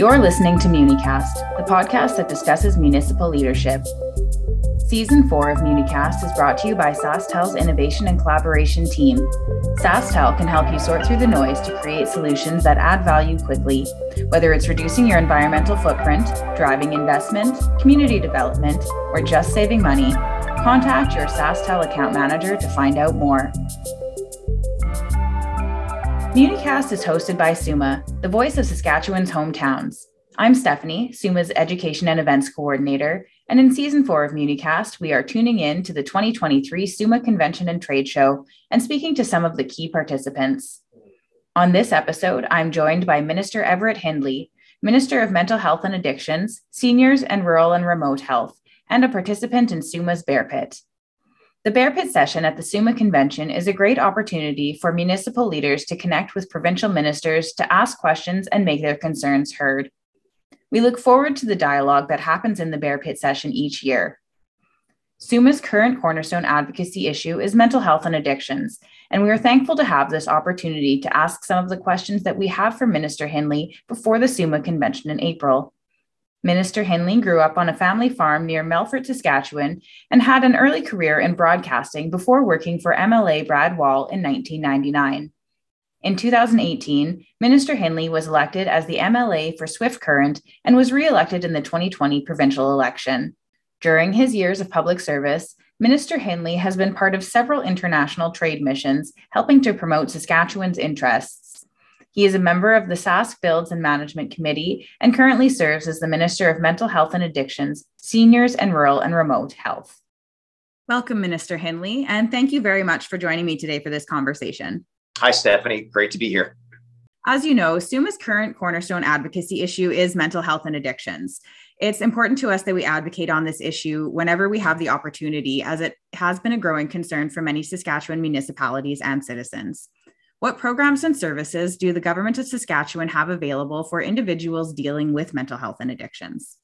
You're listening to MuniCast, the podcast that discusses municipal leadership. Season 4 of MuniCast is brought to you by SaskTel's Innovation and Collaboration team. SaskTel can help you sort through the noise to create solutions that add value quickly, whether it's reducing your environmental footprint, driving investment, community development, or just saving money. Contact your SaskTel account manager to find out more. MuniCast is hosted by Suma, the voice of Saskatchewan's hometowns. I'm Stephanie, Suma's Education and Events Coordinator, and in season four of MuniCast, we are tuning in to the 2023 Suma Convention and Trade Show and speaking to some of the key participants. On this episode, I'm joined by Minister Everett Hindley, Minister of Mental Health and Addictions, Seniors and Rural and Remote Health, and a participant in Suma's Bear Pit. The Bear Pit session at the SUMA convention is a great opportunity for municipal leaders to connect with provincial ministers to ask questions and make their concerns heard. We look forward to the dialogue that happens in the Bear Pit session each year. SUMA's current cornerstone advocacy issue is mental health and addictions, and we are thankful to have this opportunity to ask some of the questions that we have for Minister Hindley before the SUMA convention in April. Minister Hindley grew up on a family farm near Melfort, Saskatchewan, and had an early career in broadcasting before working for MLA Brad Wall in 1999. In 2018, Minister Hindley was elected as the MLA for Swift Current and was re-elected in the 2020 provincial election. During his years of public service, Minister Hindley has been part of several international trade missions, helping to promote Saskatchewan's interests. He is a member of the Sask Builds and Management Committee and currently serves as the Minister of Mental Health and Addictions, Seniors and Rural and Remote Health. Welcome, Minister Hindley, and thank you very much for joining me today for this conversation. Hi, Stephanie. Great to be here. As you know, SUMA's current cornerstone advocacy issue is mental health and addictions. It's important to us that we advocate on this issue whenever we have the opportunity, as it has been a growing concern for many Saskatchewan municipalities and citizens. What programs and services do the government of Saskatchewan have available for individuals dealing with mental health and addictions?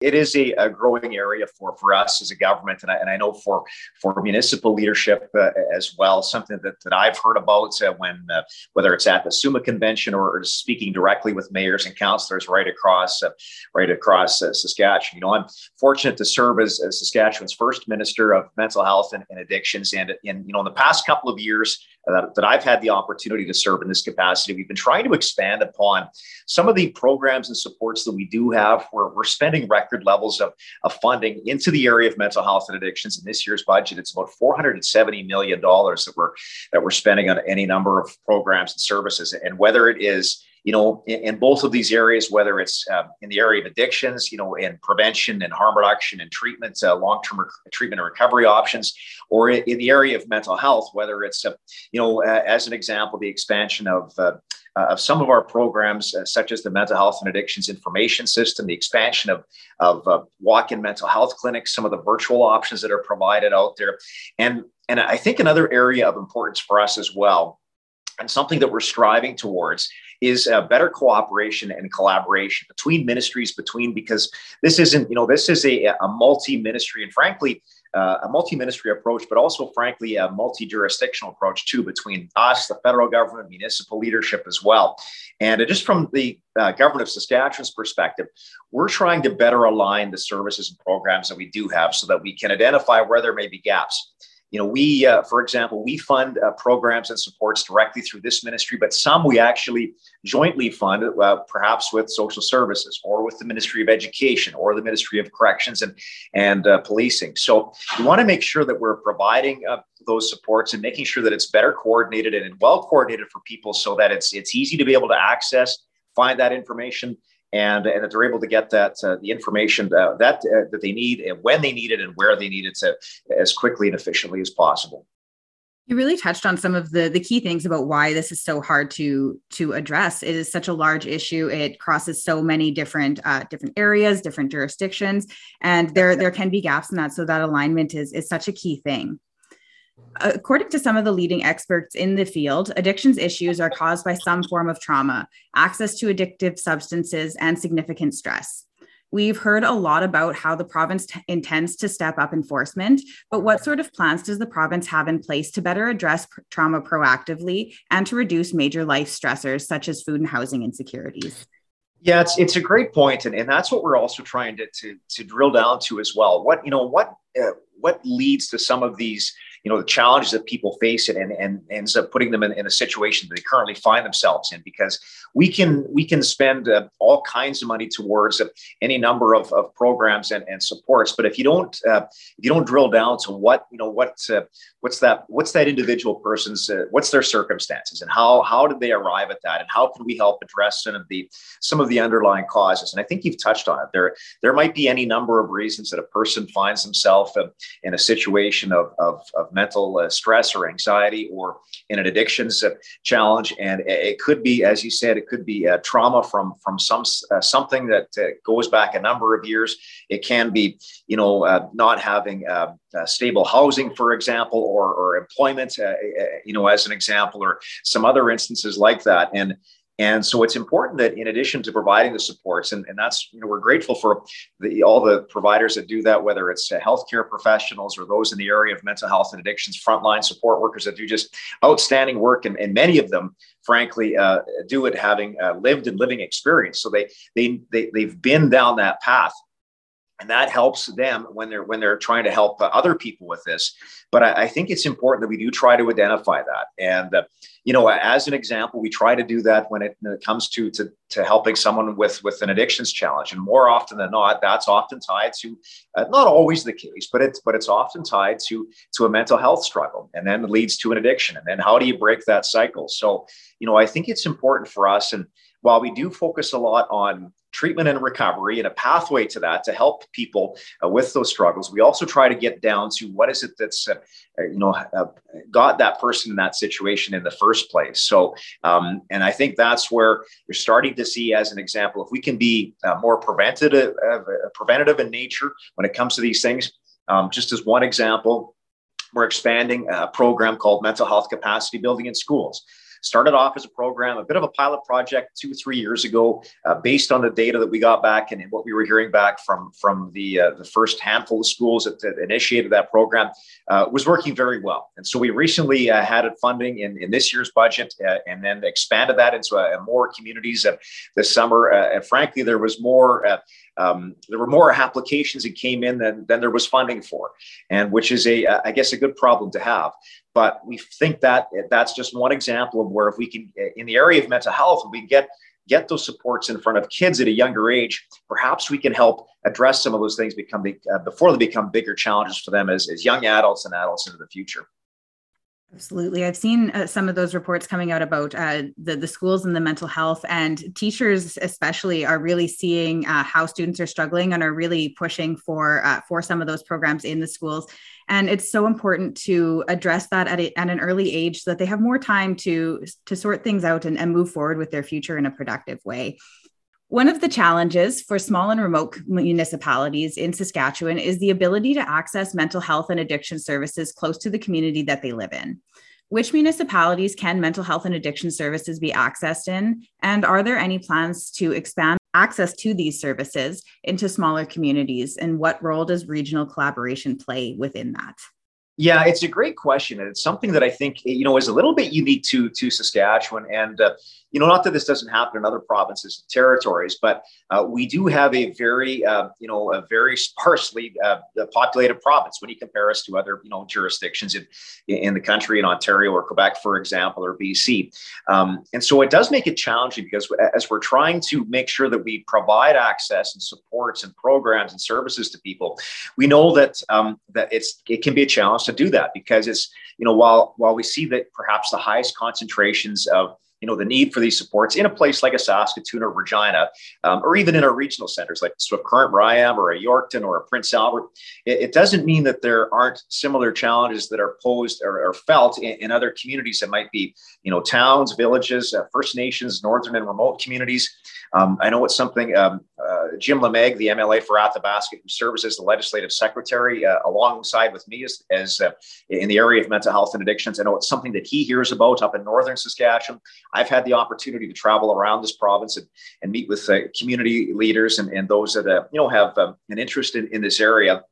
it is a, a, growing area for, for us as a government, and I, and I know for for municipal leadership uh, as well. Something that, that I've heard about uh, when uh, whether it's at the SUMA convention or, or, speaking directly with mayors and councillors right across uh, right across uh, Saskatchewan. You know, I'm fortunate to serve as, as Saskatchewan's first minister of mental health and, and addictions, and you know in the past couple of years that, that I've had the opportunity to serve in this capacity. We've been trying to expand upon some of the programs and supports that we do have. We're, we're spending record levels of, of funding into the area of mental health and addictions in this year's budget. It's about $470 million that we're, that we're spending on any number of programs and services. And whether it is you know, in, in, both of these areas, whether it's uh, in the area of addictions, you know, in prevention and harm reduction and treatment, uh, long-term rec- treatment and recovery options, or in, in, the area of mental health, whether it's, uh, you know, as an example, the expansion of uh, uh, of some of our programs, uh, such as the Mental Health and Addictions Information System, the expansion of, of uh, walk in mental health clinics, some of the virtual options that are provided out there. And, and I think another area of importance for us as well, and something that we're striving towards, is better cooperation and collaboration between ministries between because this isn't you know this is a, a multi-ministry and frankly uh, a multi-ministry approach but also frankly a multi-jurisdictional approach too between us the federal government municipal leadership as well. And just from the uh, government of saskatchewan's perspective we're trying to better align the services and programs that we do have so that we can identify where there may be gaps you know, we, uh, for example, we fund uh, programs and supports directly through this ministry, but some we actually jointly fund, uh, perhaps with social services or with the Ministry of Education or the Ministry of Corrections and and uh, Policing. So we want to make sure that we're providing uh, those supports and making sure that it's better coordinated and well coordinated for people, so that it's it's easy to be able to access, find that information and, and that they're able to get that uh, the information that that, uh, that they need and when they need it and where they need it to, as quickly and efficiently as possible. You really touched on some of the the key things about why this is so hard to to address. It is such a large issue. It crosses so many different uh, different areas, different jurisdictions, and there there can be gaps in that. So that alignment is is such a key thing. According to some of the leading experts in the field, addictions issues are caused by some form of trauma, access to addictive substances, and significant stress. We've heard a lot about how the province t- intends to step up enforcement, but what sort of plans does the province have in place to better address pr- trauma proactively and to reduce major life stressors such as food and housing insecurities? Yeah, it's it's a great point, and, and that's what we're also trying to, to to drill down to as well. What you know, what uh, what leads to some of these you know the challenges that people face and, and, and ends up putting them in, in a situation that they currently find themselves in because we can we can spend uh, all kinds of money towards uh, any number of, of programs and, and supports but if you don't uh, if you don't drill down to what you know what uh, what's that what's that individual person's uh, what's their circumstances and how how did they arrive at that and how can we help address some of the some of the underlying causes? And i think you've touched on it. There there might be any number of reasons that a person finds himself uh, in a situation of, of, of mental uh, stress or anxiety or in an addictions uh, challenge. And it could be, as you said, it could be trauma from, from some, uh, something that uh, goes back a number of years. It can be, you know, uh, not having stable housing, for example, or, or employment, you know, as an example, or some other instances like that. And and so it's important that in addition to providing the supports, and, and that's, you know, we're grateful for the, all the providers that do that, whether it's uh, healthcare professionals or those in the area of mental health and addictions, frontline support workers that do just outstanding work. And, and many of them, frankly, uh, do it having uh, lived and living experience. So they, they, they, they've been down that path and that helps them when they're when they're trying to help uh, other people with this. But I, I, think it's important that we do try to identify that. And uh, you know as an example we try to do that when it, when it comes to, to to helping someone with with an addictions challenge. And more often than not that's often tied to uh, not always the case but it's but it's often tied to to a mental health struggle and then leads to an addiction. And then how do you break that cycle? So you know i think it's important for us. And while we do focus a lot on treatment and recovery and a pathway to that to help people uh, with those struggles. We also try to get down to what is it that's uh, uh you know uh, got that person in that situation in the first place. So, um, and I think that's where you're starting to see, as an example, if we can be uh, more preventative, uh, preventative in nature when it comes to these things. Um, just as one example, we're expanding a program called mental health capacity building in schools started off as a program, a bit of a pilot project two, three years ago, uh, based on the data that we got back and what we were hearing back from, from the, uh, the first handful of schools that, that initiated that program, uh, was working very well. And so we recently uh, had funding in, in this year's budget uh, and then expanded that into uh, more communities this summer. and frankly, there was more. Um, there were more applications that came in than, than there was funding for, and which is a, I guess, a good problem to have. But we think that that's just one example of where if we can, in the area of mental health, we get get those supports in front of kids at a younger age, perhaps we can help address some of those things become uh, before they become bigger challenges for them as, as young adults and adults into the future. Absolutely. I've seen uh, some of those reports coming out about uh, the, the schools and the mental health, and teachers especially are really seeing uh, how students are struggling and are really pushing for uh, for some of those programs in the schools. And it's so important to address that at, a, at an early age so that they have more time to to sort things out and, and move forward with their future in a productive way. One of the challenges for small and remote municipalities in Saskatchewan is the ability to access mental health and addiction services close to the community that they live in. Which municipalities can mental health and addiction services be accessed in? And are there any plans to expand access to these services into smaller communities? And what role does regional collaboration play within that? Yeah, it's a great question, and it's something that I think you know is a little bit unique to to Saskatchewan. And uh, you know, not that this doesn't happen in other provinces and territories, but uh, we do have a very uh, you know a very sparsely uh, populated province when you compare us to other you know jurisdictions in in the country in Ontario or Quebec, for example, or BC. Um, and so it does make it challenging because as we're trying to make sure that we provide access and supports and programs and services to people, we know that um, that it's it can be a challenge to do that because it's you know while while we see that perhaps the highest concentrations of you know the need for these supports in a place like a Saskatoon or Regina, um, or even in our regional centers like Swift Current, where I am, or a Yorkton or a Prince Albert. It, it doesn't mean that there aren't similar challenges that are posed or, or felt in, in, other communities that might be you know towns, villages, uh, First Nations, northern and remote communities. Um, I know it's something um, uh, Jim Lemaigre, the MLA for Athabasca, who serves as the legislative secretary uh, alongside with me as, as uh, in the area of mental health and addictions. I know it's something that he hears about up in northern Saskatchewan. I've had the opportunity to travel around this province and, and meet with uh, community leaders and, and those that uh, you know have um, an interest in, in this area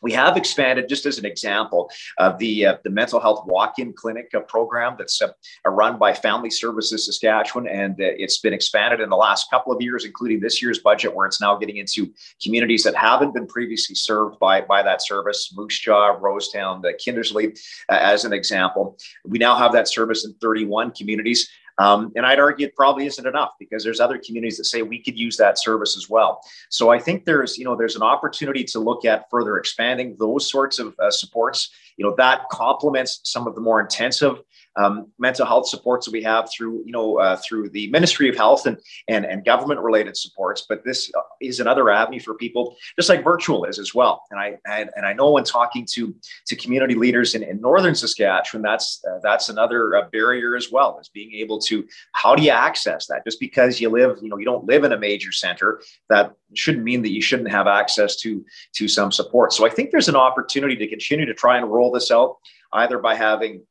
we have expanded, just as an example, uh, the uh, the mental health walk-in clinic uh, program that's uh, run by Family Services Saskatchewan, and uh, it's been expanded in the last couple of years, including this year's budget, where it's now getting into communities that haven't been previously served by by that service, Moose Jaw, Rosetown, Kindersley, as an example. We now have that service in 31 communities. Um, and I'd argue it probably isn't enough because there's other communities that say we could use that service as well. So I think there's, you know, there's an opportunity to look at further expanding those sorts of uh, supports. You know, that complements some of the more intensive um, mental health supports that we have through, you know, uh, through the Ministry of Health and and, and government related supports. But this is another avenue for people, just like virtual is as well. And I and, and I know when talking to to community leaders in, in northern Saskatchewan, that's uh, that's another uh, barrier as well, is being able to how do you access that? Just because you live, you know, you don't live in a major center, that shouldn't mean that you shouldn't have access to to some support. So I think there's an opportunity to continue to try and roll this out either by having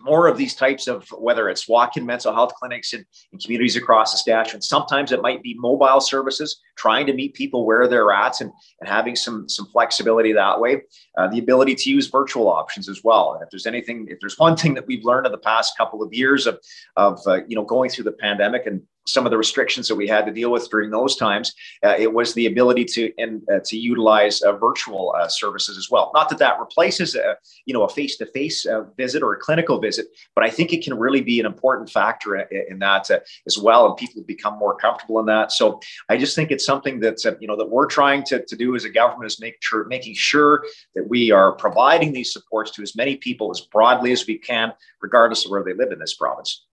more of these types of whether it's walk-in mental health clinics in, in, communities across the Saskatchewan. Sometimes it might be mobile services, trying to meet people where they're at and, and having some some flexibility that way. Uh, the ability to use virtual options as well. And if there's anything, if there's one thing that we've learned in the past couple of years of of uh, you know going through the pandemic and some of the restrictions that we had to deal with during those times, uh, it was the ability to and uh, to utilize uh, virtual uh, services as well. Not that that replaces a you know a face to face visit or a clinical visit, but I think it can really be an important factor in, in that uh, as well, and people become more comfortable in that. So I just think it's something that uh, you know that we're trying to, to do as a government is make sure making sure that we are providing these supports to as many people as broadly as we can, regardless of where they live in this province.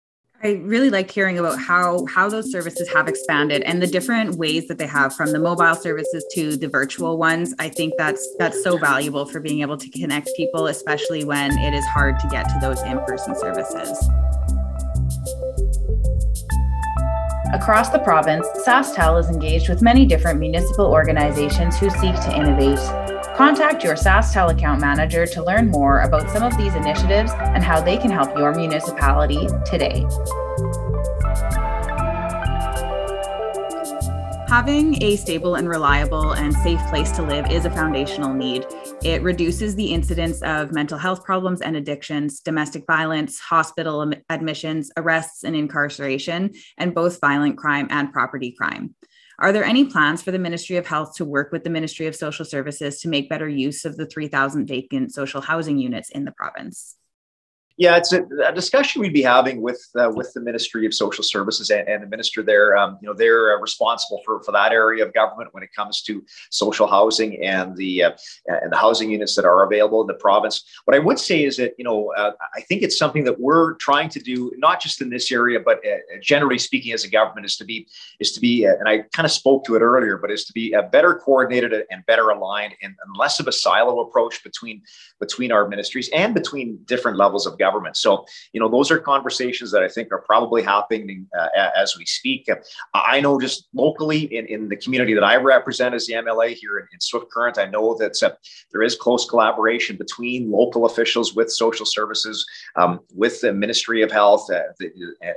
I really liked hearing about how how those services have expanded and the different ways that they have from the mobile services to the virtual ones. I think that's that's so valuable for being able to connect people, especially when it is hard to get to those in-person services. Across the province, SaskTel is engaged with many different municipal organizations who seek to innovate. Contact your SaskTel account manager to learn more about some of these initiatives and how they can help your municipality today. Having a stable and reliable and safe place to live is a foundational need. It reduces the incidence of mental health problems and addictions, domestic violence, hospital admissions, arrests, and incarceration, and both violent crime and property crime. Are there any plans for the Ministry of Health to work with the Ministry of Social Services to make better use of the 3,000 vacant social housing units in the province? Yeah, it's a, a, discussion we'd be having with uh, with the Ministry of Social Services and, and the minister there. Um, you know, they're uh, responsible for for that area of government when it comes to social housing and the uh, and the housing units that are available in the province. What I would say is that you know uh, I think it's something that we're trying to do not just in this area, but uh, generally speaking, as a government, is to be is to be uh, and I kind of spoke to it earlier, but is to be a better coordinated and better aligned and, and less of a silo approach between between our ministries and between different levels of government government. So, you know, those are conversations that I think are probably happening uh, as we speak. I know just locally in, in the community that I represent as the MLA here in, in Swift Current, I know that uh, there is close collaboration between local officials with social services, um, with the Ministry of Health, uh, the,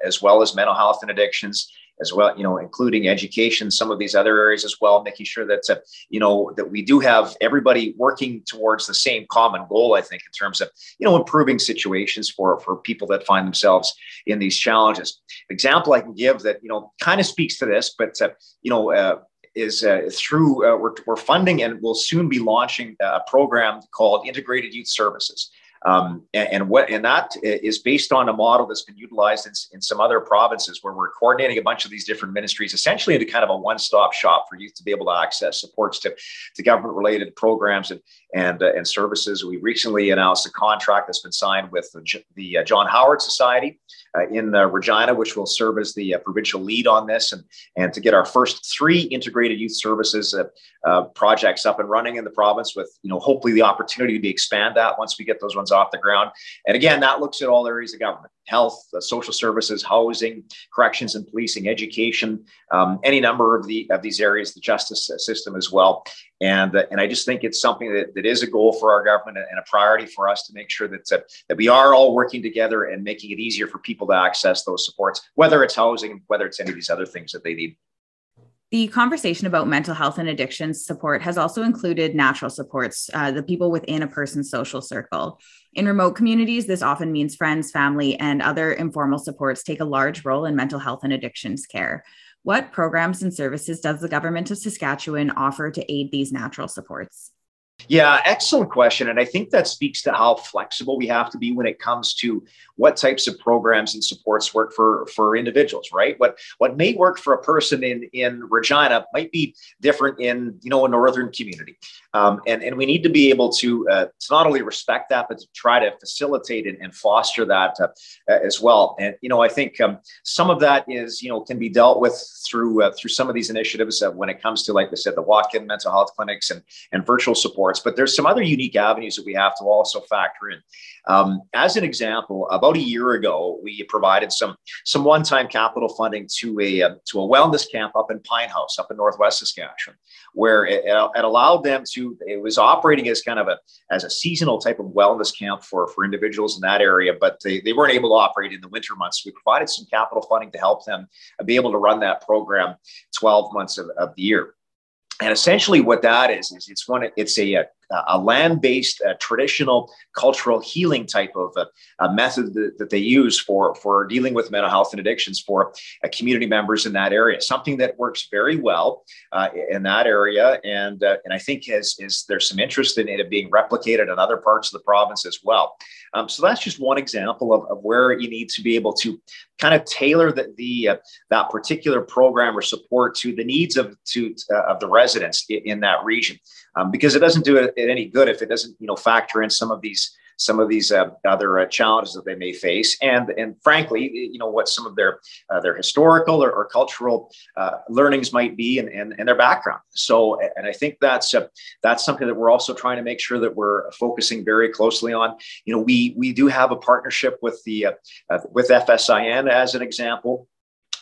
as well as mental health and addictions as well, you know, including education, some of these other areas as well, making sure that, uh, you know, that we do have everybody working towards the same common goal, I think, in terms of, you know, improving situations for, for people that find themselves in these challenges. Example I can give that, you know, kind of speaks to this, but, uh, you know, uh, is uh, through uh, we're, we're funding and we'll soon be launching a program called Integrated Youth Services. Um, and, and, what and that is based on a model that's been utilized in, in, some other provinces where we're coordinating a bunch of these different ministries essentially into kind of a one-stop shop for youth to be able to access supports to, to government-related programs and and, uh, and services. We recently announced a contract that's been signed with the, the uh, John Howard Society uh, in uh, Regina, which will serve as the uh, provincial lead on this, and and to get our first three integrated youth services uh, projects up and running in the province, with you know hopefully the opportunity to expand that once we get those ones off the ground. And again, that looks at all areas of government health, uh, social services, housing, corrections and policing, education, um, any number of the of these areas, the justice system as well. And uh, and I just think it's something that, that is a goal for our government and a priority for us to make sure that uh, that we are all working together and making it easier for people to access those supports, whether it's housing, whether it's any of these other things that they need. The conversation about mental health and addiction support has also included natural supports, uh, the people within a person's social circle. In remote communities, this often means friends, family, and other informal supports take a large role in mental health and addictions care. What programs and services does the government of Saskatchewan offer to aid these natural supports? Yeah, excellent question. And I think that speaks to how flexible we have to be when it comes to what types of programs and supports work for, for individuals, right? What what may work for a person in, in Regina might be different in, you know, a northern community. Um, and, and we need to be able to, uh, to not only respect that, but to try to facilitate and, and foster that uh, as well. And, you know, I think um, some of that is, you know, can be dealt with through uh, through some of these initiatives when it comes to, like I said, the walk-in mental health clinics and, and virtual supports. But there's some other unique avenues that we have to also factor in. Um, as an example, about a year ago, we provided some some one-time capital funding to a uh, to a wellness camp up in Pinehouse, up in Northwest Saskatchewan, where it, it, allowed them to. It was operating as kind of a as a seasonal type of wellness camp for for individuals in that area, but they, they weren't able to operate in the winter months. We provided some capital funding to help them be able to run that program 12 months of, of the year and essentially what that is is it's one it's a, a a land-based uh, traditional cultural healing type of uh, method that, that, they use for, for dealing with mental health and addictions for uh, community members in that area. Something that works very well uh, in that area, and uh, and I think is is there's some interest in it being replicated in other parts of the province as well. Um, so that's just one example of, of where you need to be able to kind of tailor the, the uh, that particular program or support to the needs of to of the residents in, in that region um, because it doesn't do any good if it doesn't you know factor in some of these some of these uh, other uh, challenges that they may face, and and frankly, you know what some of their uh, their historical or, or cultural uh, learnings might be, and, and, and their background. So, and I think that's uh, that's something that we're also trying to make sure that we're focusing very closely on. You know, we we do have a partnership with the uh, with FSIN as an example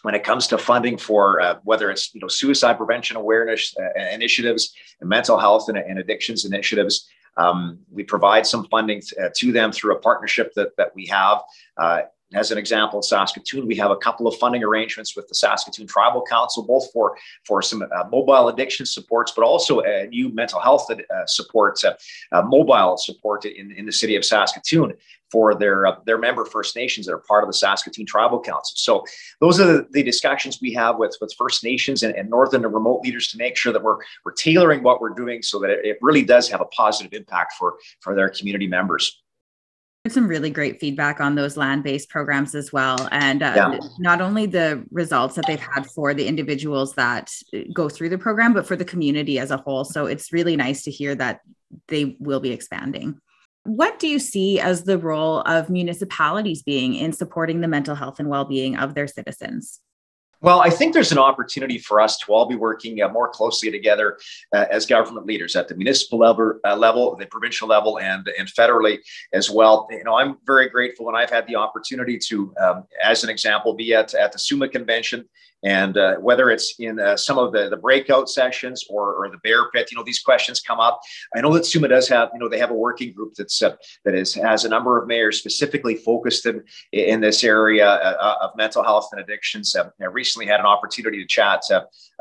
when it comes to funding for uh, whether it's you know suicide prevention awareness uh, initiatives and mental health and, and addictions initiatives um, we provide some funding uh, to them through a partnership that, that we have. Uh, as an example, in Saskatoon, we have a couple of funding arrangements with the Saskatoon Tribal Council, both for, for some uh, mobile addiction supports, but also a new mental health uh, support, uh, uh, mobile support in, in the city of Saskatoon for their uh, their member First Nations that are part of the Saskatoon Tribal Council. So those are the, the discussions we have with, with First Nations and, and, northern and remote leaders to make sure that we're we're tailoring what we're doing so that it, it really does have a positive impact for for their community members some really great feedback on those land-based programs as well and uh, yeah. not only the results that they've had for the individuals that go through the program but for the community as a whole so it's really nice to hear that they will be expanding what do you see as the role of municipalities being in supporting the mental health and well-being of their citizens well, I think there's an opportunity for us to all be working uh, more closely together uh, as government leaders at the municipal level, uh, level, the provincial level, and and federally as well. You know, I'm very grateful, and I've had the opportunity to, um, as an example, be at at the SUMA convention and uh, whether it's in uh, some of the, the breakout sessions or, or the bear pit, you know, these questions come up. I know that SUMA does have, you know, they have a working group that's uh, that is has a number of mayors specifically focused in, in this area uh, uh, of mental health and addictions. Uh, I recently had an opportunity to chat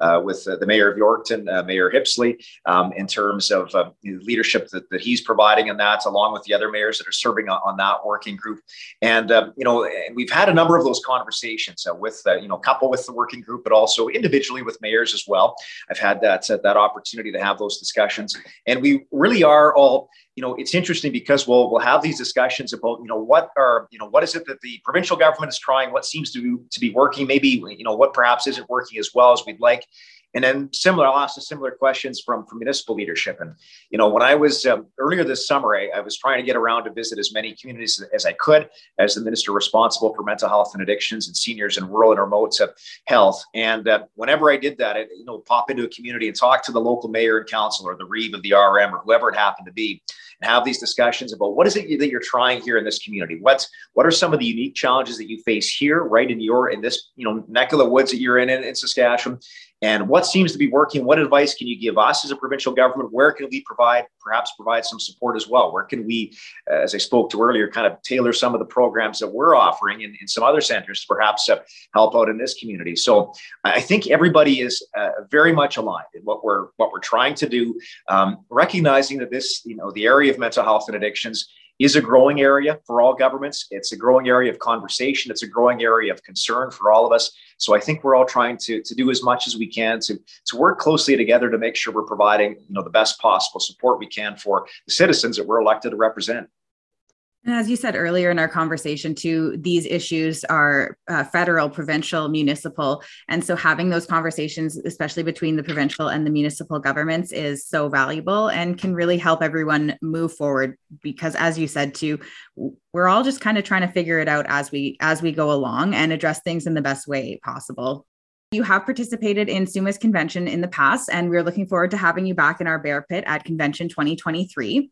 Uh, with uh, the mayor of Yorkton, uh, Mayor Hippsley, um, in terms of leadership that, that he's providing in that, along with the other mayors that are serving on, on that working group. And you know, we've had a number of those conversations with, you know, couple with the working group, but also individually with mayors as well. I've had that uh, that opportunity to have those discussions, and we really are all. You know, it's interesting because we'll we'll have these discussions about you know what are you know what is it that the provincial government is trying, what seems to to be working, maybe you know what perhaps isn't working as well as we'd like, and then similar, I'll ask the similar questions from, from municipal leadership. And, you know, when I was um, earlier this summer, I, I, was trying to get around to visit as many communities as I could as the minister responsible for mental health and addictions and seniors and rural and remote health. And uh, whenever I did that, I, you know, pop into a community and talk to the local mayor and council or the reeve of the RM or whoever it happened to be and have these discussions about what is it that you're trying here in this community? What's, what are some of the unique challenges that you face here, right in your, in this, you know, neck of the woods that you're in, in, in Saskatchewan? And what seems to be working. What advice can you give us as a provincial government? Where can we provide, perhaps provide some support as well? Where can we, as I spoke to earlier, kind of tailor some of the programs that we're offering in, in some other centers to perhaps uh, help out in this community? So I think everybody is uh, very much aligned in what we're what we're trying to do, um, recognizing that this, you know, the area of mental health and addictions is a growing area for all governments. It's a growing area of conversation. It's a growing area of concern for all of us. So I think we're all trying to, to do as much as we can to, to work closely together to make sure we're providing you know, the best possible support we can for the citizens that we're elected to represent. And as you said earlier in our conversation, too, these issues are uh, federal, provincial, municipal. And so having those conversations, especially between the provincial and the municipal governments, is so valuable and can really help everyone move forward. Because as you said, too, we're all just kind of trying to figure it out as we as we go along and address things in the best way possible. You have participated in SUMA's convention in the past, and we're looking forward to having you back in our bear pit at Convention 2023.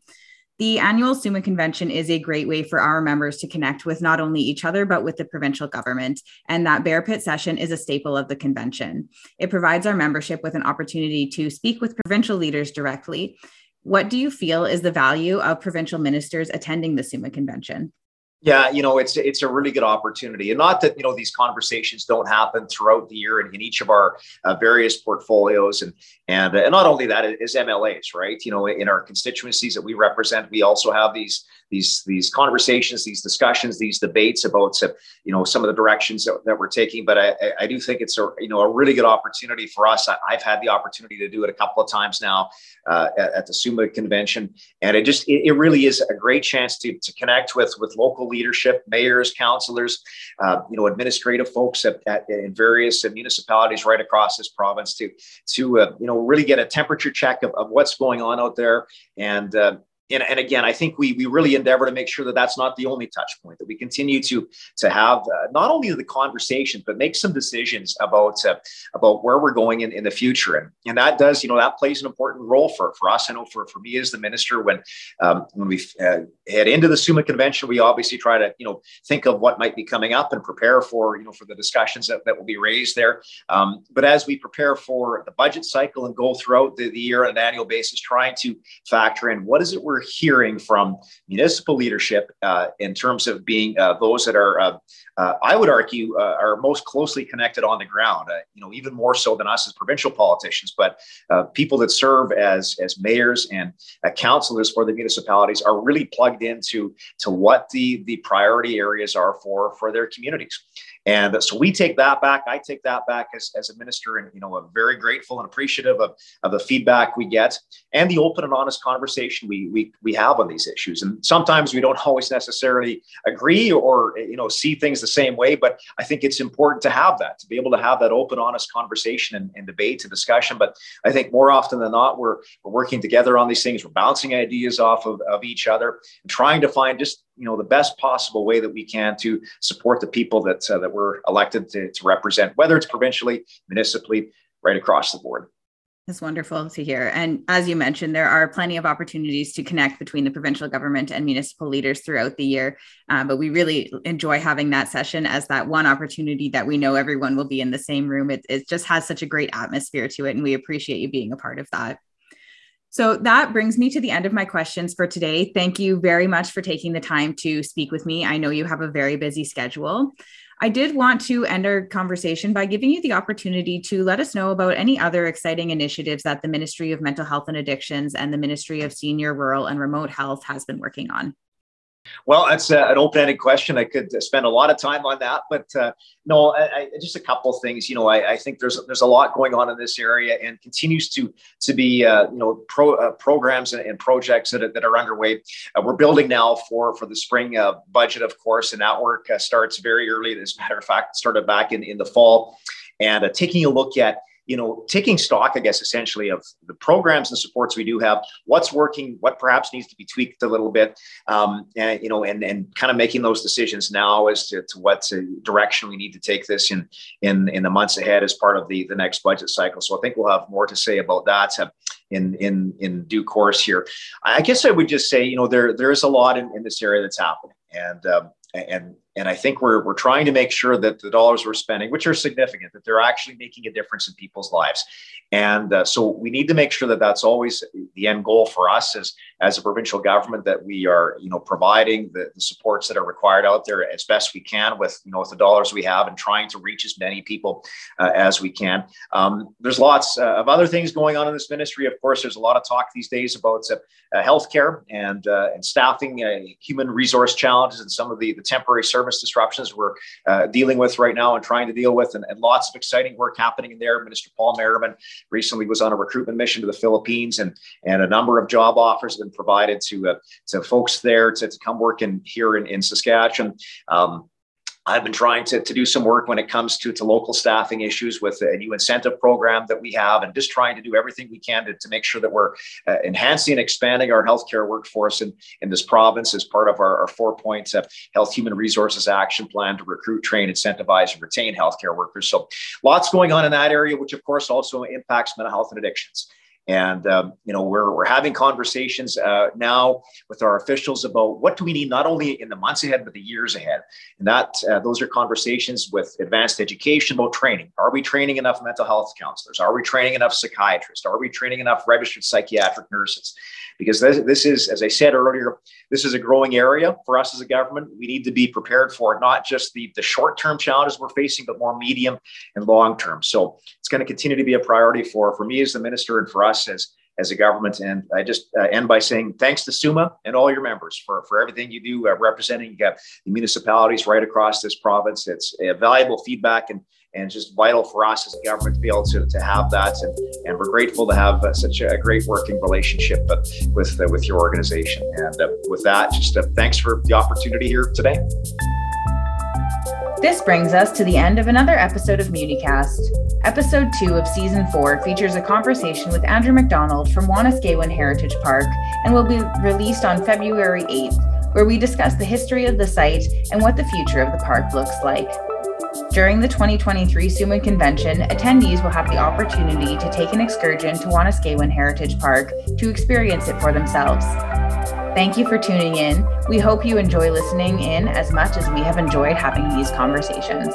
The annual SUMA convention is a great way for our members to connect with not only each other, but with the provincial government. And that Bear Pit session is a staple of the convention. It provides our membership with an opportunity to speak with provincial leaders directly. What do you feel is the value of provincial ministers attending the SUMA convention? Yeah, you know, it's it's a really good opportunity, and not that you know these conversations don't happen throughout the year in, in each of our uh, various portfolios, and and and not only that is MLAs, right? You know, in our constituencies that we represent, we also have these these these conversations, these discussions, these debates about you know some of the directions that, that we're taking. But I, I do think it's a you know a really good opportunity for us. I, have had the opportunity to do it a couple of times now uh, at, at, the SUMA convention, and it just it, it, really is a great chance to to connect with with local leadership, mayors, councilors, uh, you know, administrative folks at, at in various municipalities right across this province to to uh, you know really get a temperature check of, of what's going on out there and uh, and, and again, I think we we really endeavor to make sure that that's not the only touch point. That we continue to to have uh, not only the conversations, but make some decisions about uh, about where we're going in, in the future. And and that does, you know, that plays an important role for for us. I know for for me as the minister, when um, when we uh, head into the SUMA convention, we obviously try to you know think of what might be coming up and prepare for you know for the discussions that, that will be raised there. Um, but as we prepare for the budget cycle and go throughout the, the year on an annual basis, trying to factor in what is it we're hearing from municipal leadership uh, in terms of being uh, those that are, uh, uh I would argue, uh, are most closely connected on the ground. Uh, you know, even more so than us as provincial politicians, but people that serve as as mayors and councilors for the municipalities are really plugged into to what the the priority areas are for for their communities. And so we take that back. I take that back as, as a minister, and you know, I'm very grateful and appreciative of, of the feedback we get and the open and honest conversation we, we we have on these issues. And sometimes we don't always necessarily agree or you know see things the same way, but I think it's important to have that, to be able to have that open, honest conversation and, and debate and discussion. But I think more often than not, we're we're working together on these things. We're bouncing ideas off of, of each other and trying to find just you know the best possible way that we can to support the people that uh, that we're elected to, to represent, whether it's provincially, municipally, right across the board. That's wonderful to hear. And as you mentioned, there are plenty of opportunities to connect between the provincial government and municipal leaders throughout the year. Uh, but we really enjoy having that session as that one opportunity that we know everyone will be in the same room. It, it just has such a great atmosphere to it. And we appreciate you being a part of that. So that brings me to the end of my questions for today. Thank you very much for taking the time to speak with me. I know you have a very busy schedule. I did want to end our conversation by giving you the opportunity to let us know about any other exciting initiatives that the Ministry of Mental Health and Addictions and the Ministry of Senior, Rural, and Remote Health has been working on. Well, that's uh, an open-ended question. I could spend a lot of time on that, but uh, no, I, I, just a couple of things. You know, I, I, think there's there's a lot going on in this area, and continues to to be uh, you know pro, uh, programs and, and, projects that are, that are underway. Uh, we're building now for for the spring uh, budget, of course, and that work starts very early. As a matter of fact, started back in in the fall, and taking a look at you know, taking stock, I guess, essentially of the programs and supports we do have, what's working, what perhaps needs to be tweaked a little bit, um, and you know, and and kind of making those decisions now as to, to what direction we need to take this in in in the months ahead as part of the the next budget cycle. So I think we'll have more to say about that. Uh, in in in due course here, I guess I would just say you know there there is a lot in, in this area that's happening, and um, and and I think we're, we're trying to make sure that the dollars we're spending, which are significant, that they're actually making a difference in people's lives. And uh, so we need to make sure that that's always the end goal for us as, as a provincial government, that we are, you know, providing the, the supports that are required out there as best we can with, you know, with the dollars we have and trying to reach as many people uh, as we can. Um, there's lots uh, of other things going on in this ministry. Of course, there's a lot of talk these days about uh, uh healthcare and, uh, and staffing, human resource challenges, and some of the, the temporary service disruptions we're dealing with right now and trying to deal with, and, and lots of exciting work happening in there. Minister Paul Merriman recently was on a recruitment mission to the Philippines, and and a number of job offers have been provided to uh, to folks there to, to come work in here in, in Saskatchewan. Um, I've been trying to, to do some work when it comes to, to local staffing issues with a new incentive program that we have, and just trying to do everything we can to, to make sure that we're uh, enhancing and expanding our healthcare workforce in, in this province as part of our, our four point uh, health human resources action plan to recruit, train, incentivize, and retain healthcare workers. So lots going on in that area, which of course also impacts mental health and addictions. And um, you know, we're we're having conversations uh, now with our officials about what do we need not only in the months ahead but the years ahead. And that uh, those are conversations with advanced education about training. Are we training enough mental health counselors? Are we training enough psychiatrists? Are we training enough registered psychiatric nurses? Because this, this is, as I said earlier, this is a growing area for us as a government. We need to be prepared for not just the, the short term challenges we're facing, but more medium and long term. So it's going to continue to be a priority for, for me as the minister and for us as, as a government. And I just uh, end by saying thanks to SUMA and all your members for, for everything you do uh, representing uh, the municipalities right across this province. It's valuable feedback and and just vital for us as a government to be able to, to have that. And, and we're grateful to have uh, such a great working relationship uh, with, uh, with your organization. And with that, just thanks for the opportunity here today. This brings us to the end of another episode of Municast. Episode 2 of Season 4 features a conversation with Andrew McDonald from Wanuskewin Heritage Park and will be released on February 8th, where we discuss the history of the site and what the future of the park looks like. During the 2023 SUMA convention, attendees will have the opportunity to take an excursion to Wanuskewin Heritage Park to experience it for themselves. Thank you for tuning in. We hope you enjoy listening in as much as we have enjoyed having these conversations.